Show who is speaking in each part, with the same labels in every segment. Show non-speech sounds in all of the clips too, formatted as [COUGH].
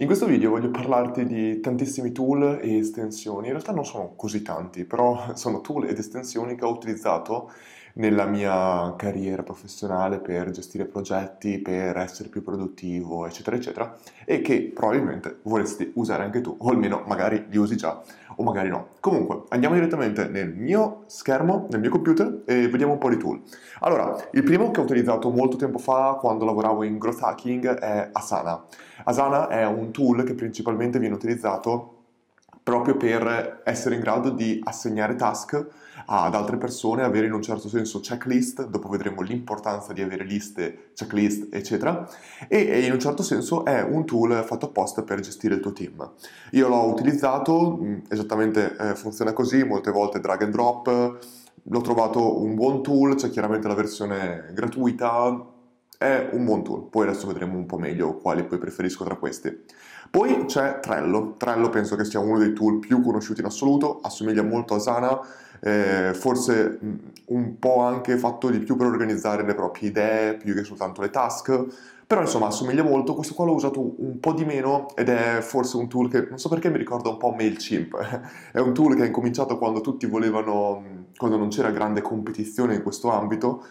Speaker 1: In questo video voglio parlarti di tantissimi tool e estensioni, in realtà non sono così tanti, però [LAUGHS] sono tool ed estensioni che ho utilizzato nella mia carriera professionale per gestire progetti, per essere più produttivo, eccetera, eccetera, e che probabilmente vorresti usare anche tu, o almeno magari li usi già, o magari no. Comunque, andiamo direttamente nel mio schermo, nel mio computer, e vediamo un po' di tool. Allora, il primo che ho utilizzato molto tempo fa quando lavoravo in growth hacking è Asana. Asana è un tool che principalmente viene utilizzato proprio per essere in grado di assegnare task ad altre persone, avere in un certo senso checklist, dopo vedremo l'importanza di avere liste, checklist, eccetera, e in un certo senso è un tool fatto apposta per gestire il tuo team. Io l'ho utilizzato, mm, esattamente eh, funziona così, molte volte drag and drop, l'ho trovato un buon tool, c'è chiaramente la versione gratuita, è un buon tool, poi adesso vedremo un po' meglio quali poi preferisco tra questi. Poi c'è Trello, Trello penso che sia uno dei tool più conosciuti in assoluto, assomiglia molto a Sana, eh, forse un po' anche fatto di più per organizzare le proprie idee più che soltanto le task, però insomma assomiglia molto, questo qua l'ho usato un po' di meno ed è forse un tool che non so perché mi ricorda un po' MailChimp, [LAUGHS] è un tool che ha incominciato quando tutti volevano, quando non c'era grande competizione in questo ambito,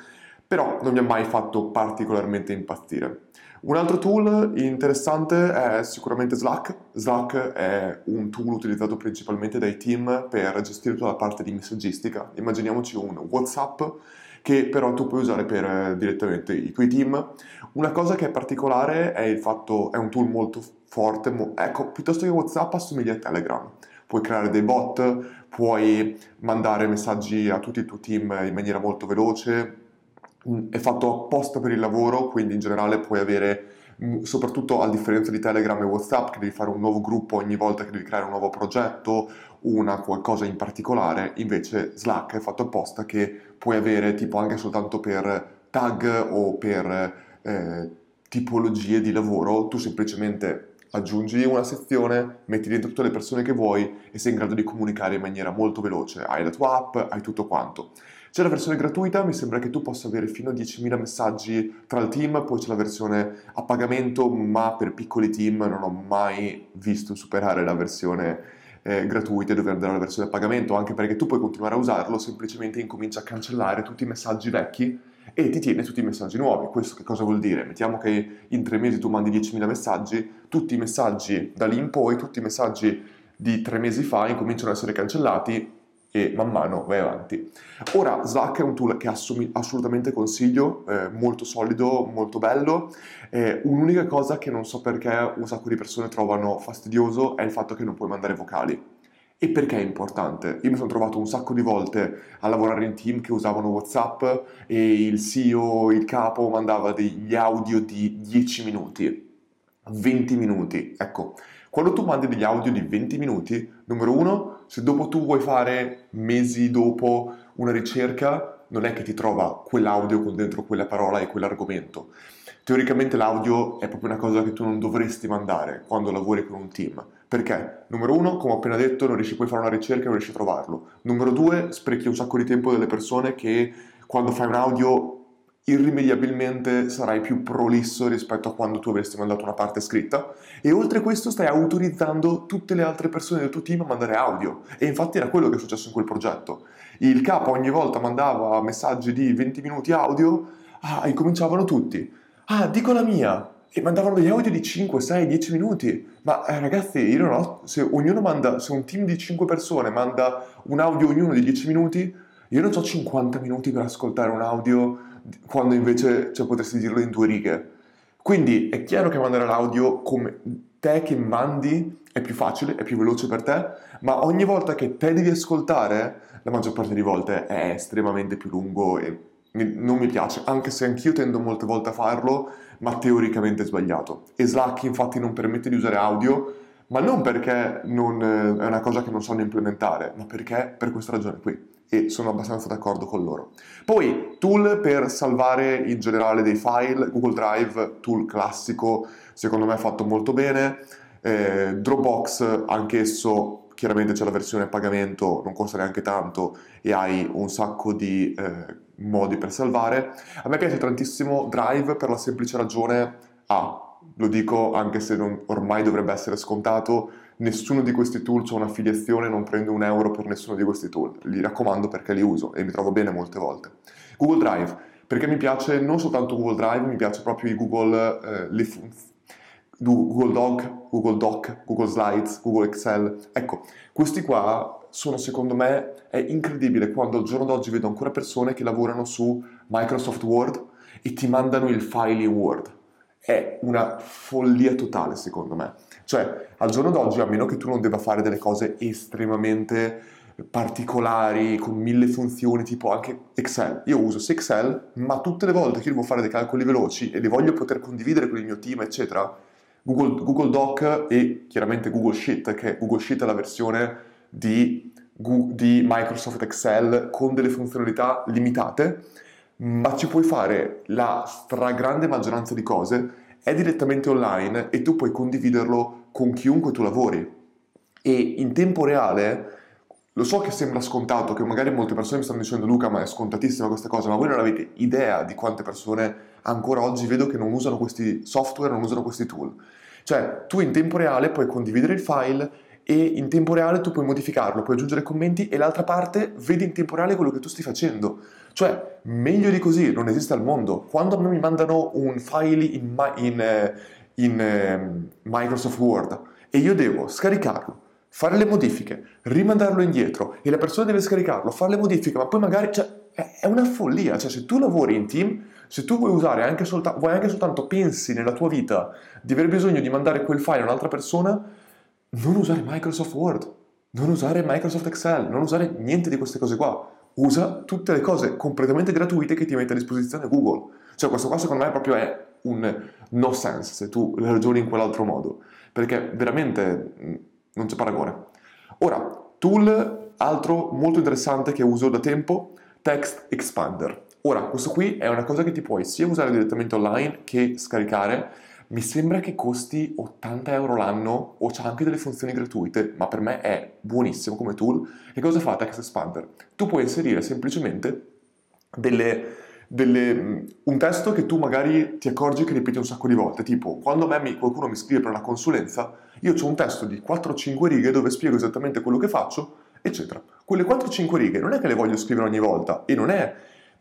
Speaker 1: però non mi ha mai fatto particolarmente impazzire. Un altro tool interessante è sicuramente Slack. Slack è un tool utilizzato principalmente dai team per gestire tutta la parte di messaggistica. Immaginiamoci un WhatsApp che però tu puoi usare per eh, direttamente i tuoi team. Una cosa che è particolare è il fatto, è un tool molto forte, mo, ecco, piuttosto che WhatsApp assomiglia a Telegram. Puoi creare dei bot, puoi mandare messaggi a tutto il tuo team in maniera molto veloce, è fatto apposta per il lavoro, quindi in generale puoi avere, mm, soprattutto a differenza di Telegram e WhatsApp, che devi fare un nuovo gruppo ogni volta che devi creare un nuovo progetto, una qualcosa in particolare, invece Slack è fatto apposta che puoi avere tipo anche soltanto per tag o per eh, tipologie di lavoro, tu semplicemente aggiungi una sezione, metti dentro tutte le persone che vuoi e sei in grado di comunicare in maniera molto veloce, hai la tua app, hai tutto quanto. C'è la versione gratuita, mi sembra che tu possa avere fino a 10.000 messaggi tra il team, poi c'è la versione a pagamento, ma per piccoli team non ho mai visto superare la versione eh, gratuita e dover andare alla versione a pagamento, anche perché tu puoi continuare a usarlo, semplicemente incomincia a cancellare tutti i messaggi vecchi e ti tiene tutti i messaggi nuovi. Questo che cosa vuol dire? Mettiamo che in tre mesi tu mandi 10.000 messaggi, tutti i messaggi da lì in poi, tutti i messaggi di tre mesi fa incominciano ad essere cancellati e man mano vai avanti. Ora Slack è un tool che assumi, assolutamente consiglio, eh, molto solido, molto bello. Eh, un'unica cosa che non so perché un sacco di persone trovano fastidioso è il fatto che non puoi mandare vocali. E perché è importante? Io mi sono trovato un sacco di volte a lavorare in team che usavano WhatsApp e il CEO, il capo, mandava degli audio di 10 minuti, 20 minuti. Ecco, quando tu mandi degli audio di 20 minuti, numero uno, se dopo tu vuoi fare mesi dopo una ricerca, non è che ti trova quell'audio con dentro quella parola e quell'argomento. Teoricamente l'audio è proprio una cosa che tu non dovresti mandare quando lavori con un team. Perché? Numero uno, come ho appena detto, non riesci poi a fare una ricerca e non riesci a trovarlo. Numero due, sprechi un sacco di tempo delle persone che quando fai un audio irrimediabilmente sarai più prolisso rispetto a quando tu avresti mandato una parte scritta e oltre questo stai autorizzando tutte le altre persone del tuo team a mandare audio e infatti era quello che è successo in quel progetto. Il capo ogni volta mandava messaggi di 20 minuti audio ah, e cominciavano tutti. Ah, dico la mia! E mandavano degli audio di 5, 6, 10 minuti. Ma eh, ragazzi, io non ho. Se manda. Se un team di 5 persone manda un audio ognuno di 10 minuti, io non ho 50 minuti per ascoltare un audio quando invece cioè, potresti dirlo in due righe. Quindi è chiaro che mandare l'audio come te che mandi è più facile, è più veloce per te, ma ogni volta che te devi ascoltare, la maggior parte di volte è estremamente più lungo e non mi piace, anche se anch'io tendo molte volte a farlo, ma teoricamente è sbagliato. E Slack infatti non permette di usare audio, ma non perché non, è una cosa che non sanno implementare, ma perché per questa ragione qui e sono abbastanza d'accordo con loro. Poi tool per salvare in generale dei file, Google Drive, tool classico, secondo me fatto molto bene. Eh, Dropbox, anch'esso chiaramente c'è la versione a pagamento, non costa neanche tanto e hai un sacco di eh, modi per salvare. A me piace tantissimo Drive per la semplice ragione A. lo dico anche se non, ormai dovrebbe essere scontato, nessuno di questi tool c'è un'affiliazione, non prendo un euro per nessuno di questi tool, li raccomando perché li uso e mi trovo bene molte volte. Google Drive, perché mi piace non soltanto Google Drive, mi piace proprio i Google, eh, le Google Doc, Google Doc, Google Slides, Google Excel. Ecco, questi qua sono secondo me, è incredibile quando al giorno d'oggi vedo ancora persone che lavorano su Microsoft Word e ti mandano il file in Word. È una follia totale secondo me. Cioè, al giorno d'oggi, a meno che tu non debba fare delle cose estremamente particolari, con mille funzioni, tipo anche Excel. Io uso Excel, ma tutte le volte che devo fare dei calcoli veloci e li voglio poter condividere con il mio team, eccetera, Google, Google Doc e chiaramente Google Sheet, che Google Sheet è la versione di, di Microsoft Excel con delle funzionalità limitate, ma ci puoi fare la stragrande maggioranza di cose, è direttamente online e tu puoi condividerlo con chiunque tu lavori. E in tempo reale, lo so che sembra scontato, che magari molte persone mi stanno dicendo Luca, ma è scontatissima questa cosa, ma voi non avete idea di quante persone ancora oggi vedo che non usano questi software, non usano questi tool. Cioè, tu in tempo reale puoi condividere il file e in tempo reale tu puoi modificarlo, puoi aggiungere commenti e l'altra parte vede in tempo reale quello che tu stai facendo. Cioè, meglio di così non esiste al mondo. Quando a me mi mandano un file in, in, eh, in eh, Microsoft Word e io devo scaricarlo, fare le modifiche, rimandarlo indietro e la persona deve scaricarlo, fare le modifiche, ma poi magari... Cioè, è una follia. Cioè, se tu lavori in team se tu vuoi usare anche, solta- vuoi anche soltanto pensi nella tua vita di aver bisogno di mandare quel file a un'altra persona, non usare Microsoft Word, non usare Microsoft Excel, non usare niente di queste cose qua. Usa tutte le cose completamente gratuite che ti mette a disposizione Google. Cioè questo qua secondo me proprio è un no sense se tu ragioni in quell'altro modo, perché veramente mm, non c'è paragone. Ora, tool altro molto interessante che uso da tempo, Text Expander. Ora, questo qui è una cosa che ti puoi sia usare direttamente online che scaricare. Mi sembra che costi 80 euro l'anno o c'ha anche delle funzioni gratuite, ma per me è buonissimo come tool. E cosa fa Text Expander? Tu puoi inserire semplicemente delle, delle, un testo che tu magari ti accorgi che ripeti un sacco di volte, tipo quando mi, qualcuno mi scrive per una consulenza, io ho un testo di 4-5 righe dove spiego esattamente quello che faccio, eccetera. Quelle 4-5 righe non è che le voglio scrivere ogni volta e non è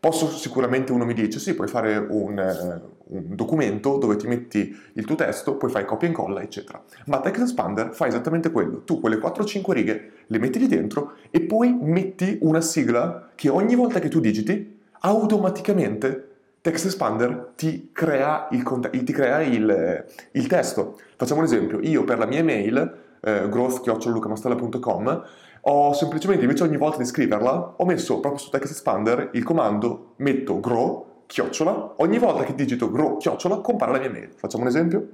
Speaker 1: Posso sicuramente, uno mi dice, sì, puoi fare un, eh, un, documento dove ti metti il tuo testo, poi fai copia e incolla, eccetera. Ma Text Expander fa esattamente quello. Tu quelle 4-5 righe le metti lì dentro e poi metti una sigla che ogni volta che tu digiti, automaticamente Text Expander ti crea il, ti crea il, il testo. Facciamo un esempio, io per la mia email, eh, growth.lucamastella.com, ho semplicemente invece ogni volta di scriverla ho messo proprio su Text Expander il comando metto grow chiocciola. Ogni volta che digito grow chiocciola compare la mia mail. Facciamo un esempio.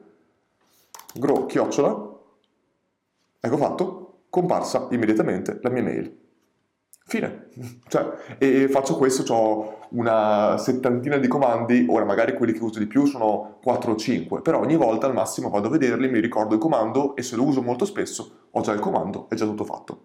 Speaker 1: Grow chiocciola. Ecco fatto. Comparsa immediatamente la mia mail. Fine. [LAUGHS] Cioè, e faccio questo ho una settantina di comandi. Ora magari quelli che uso di più sono 4 o 5 però ogni volta al massimo vado a vederli mi ricordo il comando e se lo uso molto spesso ho già il comando è già tutto fatto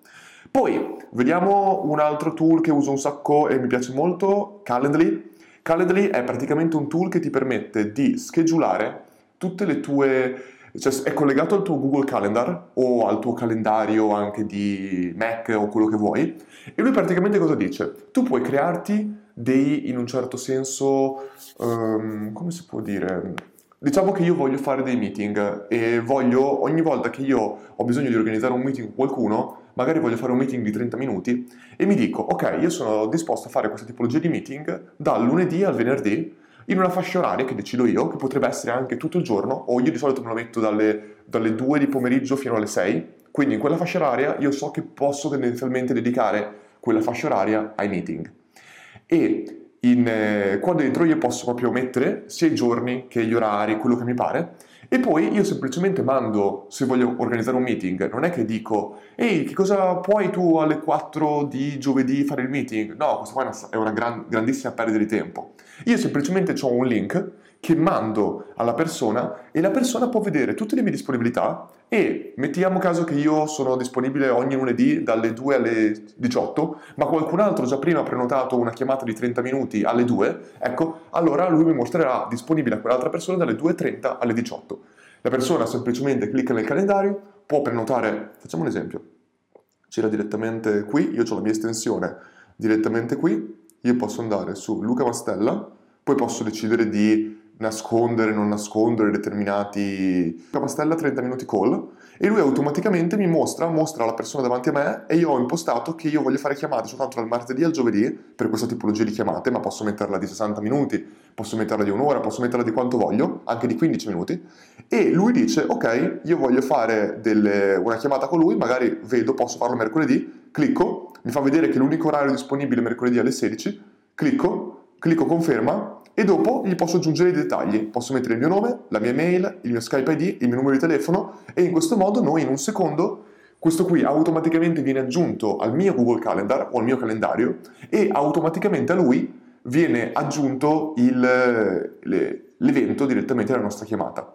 Speaker 1: poi vediamo un altro tool che uso un sacco e mi piace molto, Calendly. Calendly è praticamente un tool che ti permette di schedulare tutte le tue cioè è collegato al tuo Google Calendar o al tuo calendario anche di Mac o quello che vuoi e lui praticamente cosa dice? Tu puoi crearti dei, in un certo senso, um, come si può dire? Diciamo che io voglio fare dei meeting e voglio, ogni volta che io ho bisogno di organizzare un meeting con qualcuno, magari voglio fare un meeting di 30 minuti e mi dico, ok, io sono disposto a fare questa tipologia di meeting dal lunedì al venerdì in una fascia oraria che decido io, che potrebbe essere anche tutto il giorno, o io di solito me lo metto dalle, dalle 2 di pomeriggio fino alle 6, quindi in quella fascia oraria io so che posso tendenzialmente dedicare quella fascia oraria ai meeting. E in, eh, qua dentro io posso proprio mettere sia i giorni che gli orari, quello che mi pare, e poi io semplicemente mando, se voglio organizzare un meeting, non è che dico, ehi, che cosa puoi tu alle 4 di giovedì fare il meeting? No, questa qua è una gran, grandissima perdita di tempo. Io semplicemente ho un link che mando alla persona e la persona può vedere tutte le mie disponibilità e mettiamo caso che io sono disponibile ogni lunedì dalle 2 alle 18, ma qualcun altro già prima ha prenotato una chiamata di 30 minuti alle 2, ecco, allora lui mi mostrerà disponibile a quell'altra persona dalle 2.30 alle 18. La persona semplicemente clicca nel calendario, può prenotare, facciamo un esempio, c'era direttamente qui, io ho la mia estensione direttamente qui, io posso andare su Luca Mastella, poi posso decidere di nascondere, non nascondere determinati... Luca Mastella 30 minuti call e lui automaticamente mi mostra, mostra la persona davanti a me e io ho impostato che io voglio fare chiamate soltanto dal martedì al giovedì per questa tipologia di chiamate, ma posso metterla di 60 minuti, posso metterla di un'ora, posso metterla di quanto voglio, anche di 15 minuti e lui dice ok, io voglio fare delle... una chiamata con lui, magari vedo, posso farlo mercoledì, clicco, mi fa vedere che l'unico orario disponibile è mercoledì alle 16, clicco, clicco conferma e dopo gli posso aggiungere i dettagli, posso mettere il mio nome, la mia email, il mio Skype ID, il mio numero di telefono e in questo modo noi in un secondo questo qui automaticamente viene aggiunto al mio Google Calendar o al mio calendario e automaticamente a lui viene aggiunto il, le, l'evento direttamente alla nostra chiamata.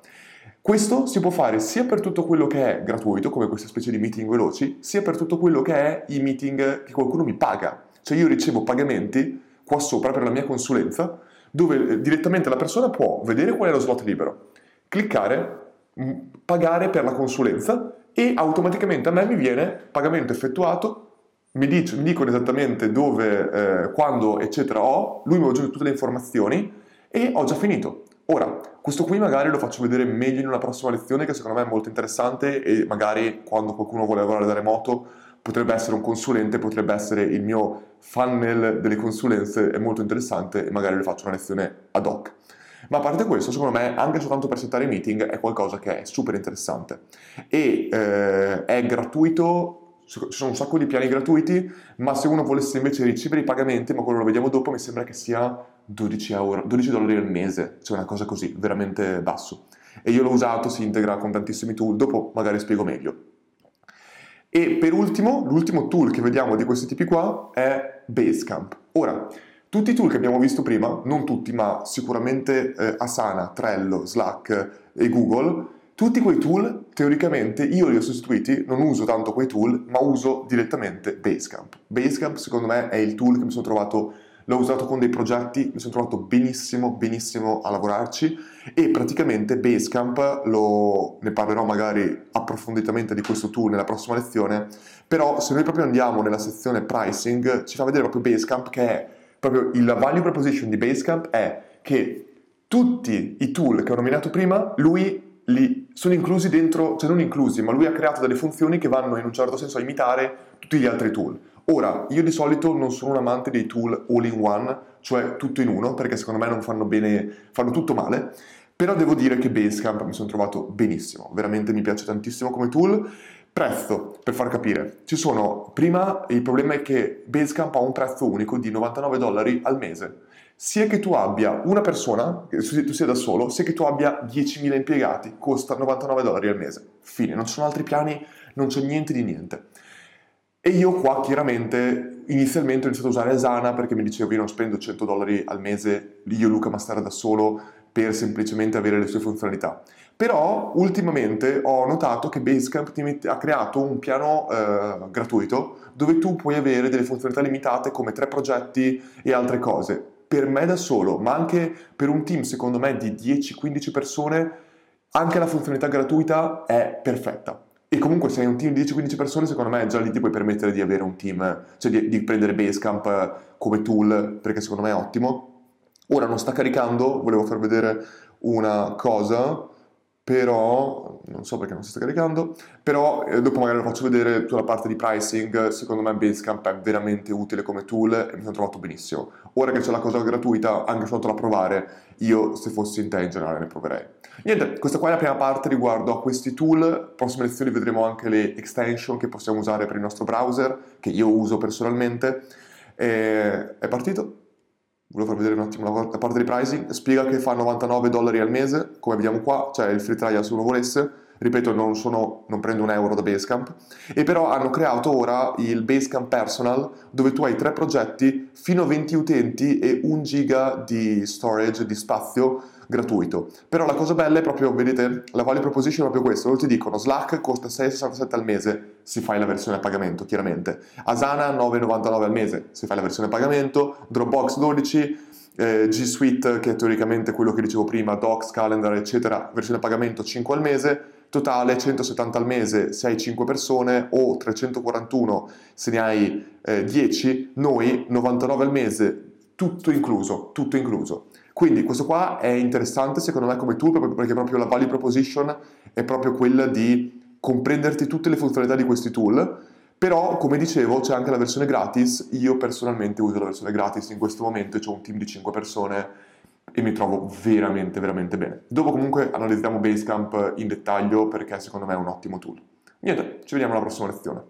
Speaker 1: Questo si può fare sia per tutto quello che è gratuito, come questa specie di meeting veloci, sia per tutto quello che è i meeting che qualcuno mi paga. Cioè io ricevo pagamenti qua sopra per la mia consulenza dove eh, direttamente la persona può vedere qual è lo slot libero, cliccare, pagare per la consulenza e automaticamente a me mi viene pagamento effettuato, mi, dice, mi dicono esattamente dove, eh, quando, eccetera ho, lui mi aggiunge tutte le informazioni e ho già finito. Ora, questo qui magari lo faccio vedere meglio in una prossima lezione che secondo me è molto interessante e magari quando qualcuno vuole lavorare da remoto potrebbe essere un consulente, potrebbe essere il mio funnel delle consulenze, è molto interessante e magari le faccio una lezione ad hoc. Ma a parte questo, secondo me, anche soltanto per settare meeting è qualcosa che è super interessante. E eh, è gratuito, ci sono un sacco di piani gratuiti, ma se uno volesse invece ricevere i pagamenti, ma quello lo vediamo dopo, mi sembra che sia 12, euro, 12 dollari al mese, cioè una cosa così, veramente basso. E io l'ho usato, si integra con tantissimi tool, dopo magari spiego meglio. E per ultimo, l'ultimo tool che vediamo di questi tipi qua è Basecamp. Ora, tutti i tool che abbiamo visto prima, non tutti, ma sicuramente eh, Asana, Trello, Slack e Google, tutti quei tool, teoricamente, io li ho sostituiti, non uso tanto quei tool, ma uso direttamente Basecamp. Basecamp, secondo me, è il tool che mi sono trovato l'ho usato con dei progetti, mi sono trovato benissimo, benissimo a lavorarci e praticamente Basecamp, lo, ne parlerò magari approfonditamente di questo tool nella prossima lezione, però se noi proprio andiamo nella sezione pricing ci fa vedere proprio Basecamp che è proprio il value proposition di Basecamp è che tutti i tool che ho nominato prima, lui li sono inclusi dentro, cioè non inclusi, ma lui ha creato delle funzioni che vanno in un certo senso a imitare tutti gli altri tool. Ora, io di solito non sono un amante dei tool all in one, cioè tutto in uno, perché secondo me non fanno bene, fanno tutto male, però devo dire che Basecamp mi sono trovato benissimo, veramente mi piace tantissimo come tool. Prezzo, per far capire, ci sono, prima il problema è che Basecamp ha un prezzo unico di 99 dollari al mese, sia che tu abbia una persona, che tu sia da solo, sia che tu abbia 10.000 impiegati, costa 99 dollari al mese. Fine, non ci sono altri piani, non c'è niente di niente. E io qua chiaramente inizialmente ho iniziato a usare Asana perché mi dicevo io non spendo 100 dollari al mese, io Luca Mastera da solo, per semplicemente avere le sue funzionalità. Però ultimamente ho notato che Basecamp mette, ha creato un piano eh, gratuito dove tu puoi avere delle funzionalità limitate come tre progetti e altre cose. Per me da solo, ma anche per un team secondo me di 10-15 persone, anche la funzionalità gratuita è perfetta. E comunque se hai un team di 10-15 persone, secondo me già lì ti puoi permettere di avere un team, cioè di, di prendere Basecamp eh, come tool, perché secondo me è ottimo. Ora non sta caricando, volevo far vedere una cosa, però non so perché non si sta caricando, però eh, dopo magari lo faccio vedere tutta la parte di pricing, secondo me Basecamp è veramente utile come tool e mi sono trovato benissimo. Ora che c'è la cosa gratuita, anche soltanto da provare, io se fossi in te in generale ne proverei. Niente, questa qua è la prima parte riguardo a questi tool. Prossime lezioni vedremo anche le extension che possiamo usare per il nostro browser, che io uso personalmente. E è partito? Volevo far vedere un attimo la parte di pricing. Spiega che fa 99 dollari al mese, come vediamo qua, cioè il free trial se uno volesse. Ripeto, non, sono, non prendo un euro da Basecamp. E però hanno creato ora il Basecamp Personal, dove tu hai tre progetti, fino a 20 utenti e 1 giga di storage, di spazio gratuito. Però la cosa bella è proprio, vedete, la value proposition è proprio questo, loro ti dicono Slack costa 6,67 al mese se fai la versione a pagamento, chiaramente. Asana 9,99 al mese se fai la versione a pagamento, Dropbox 12, eh, G Suite, che è teoricamente quello che dicevo prima, Docs, Calendar, eccetera, versione pagamento 5 al mese, totale 170 al mese se hai 5 persone o 341 se ne hai eh, 10, noi 99 al mese, tutto incluso, tutto incluso. Quindi questo qua è interessante secondo me come tool perché proprio la value proposition è proprio quella di comprenderti tutte le funzionalità di questi tool, però come dicevo c'è anche la versione gratis, io personalmente uso la versione gratis in questo momento, ho un team di 5 persone e mi trovo veramente veramente bene. Dopo comunque analizziamo Basecamp in dettaglio perché secondo me è un ottimo tool. Niente, ci vediamo alla prossima lezione.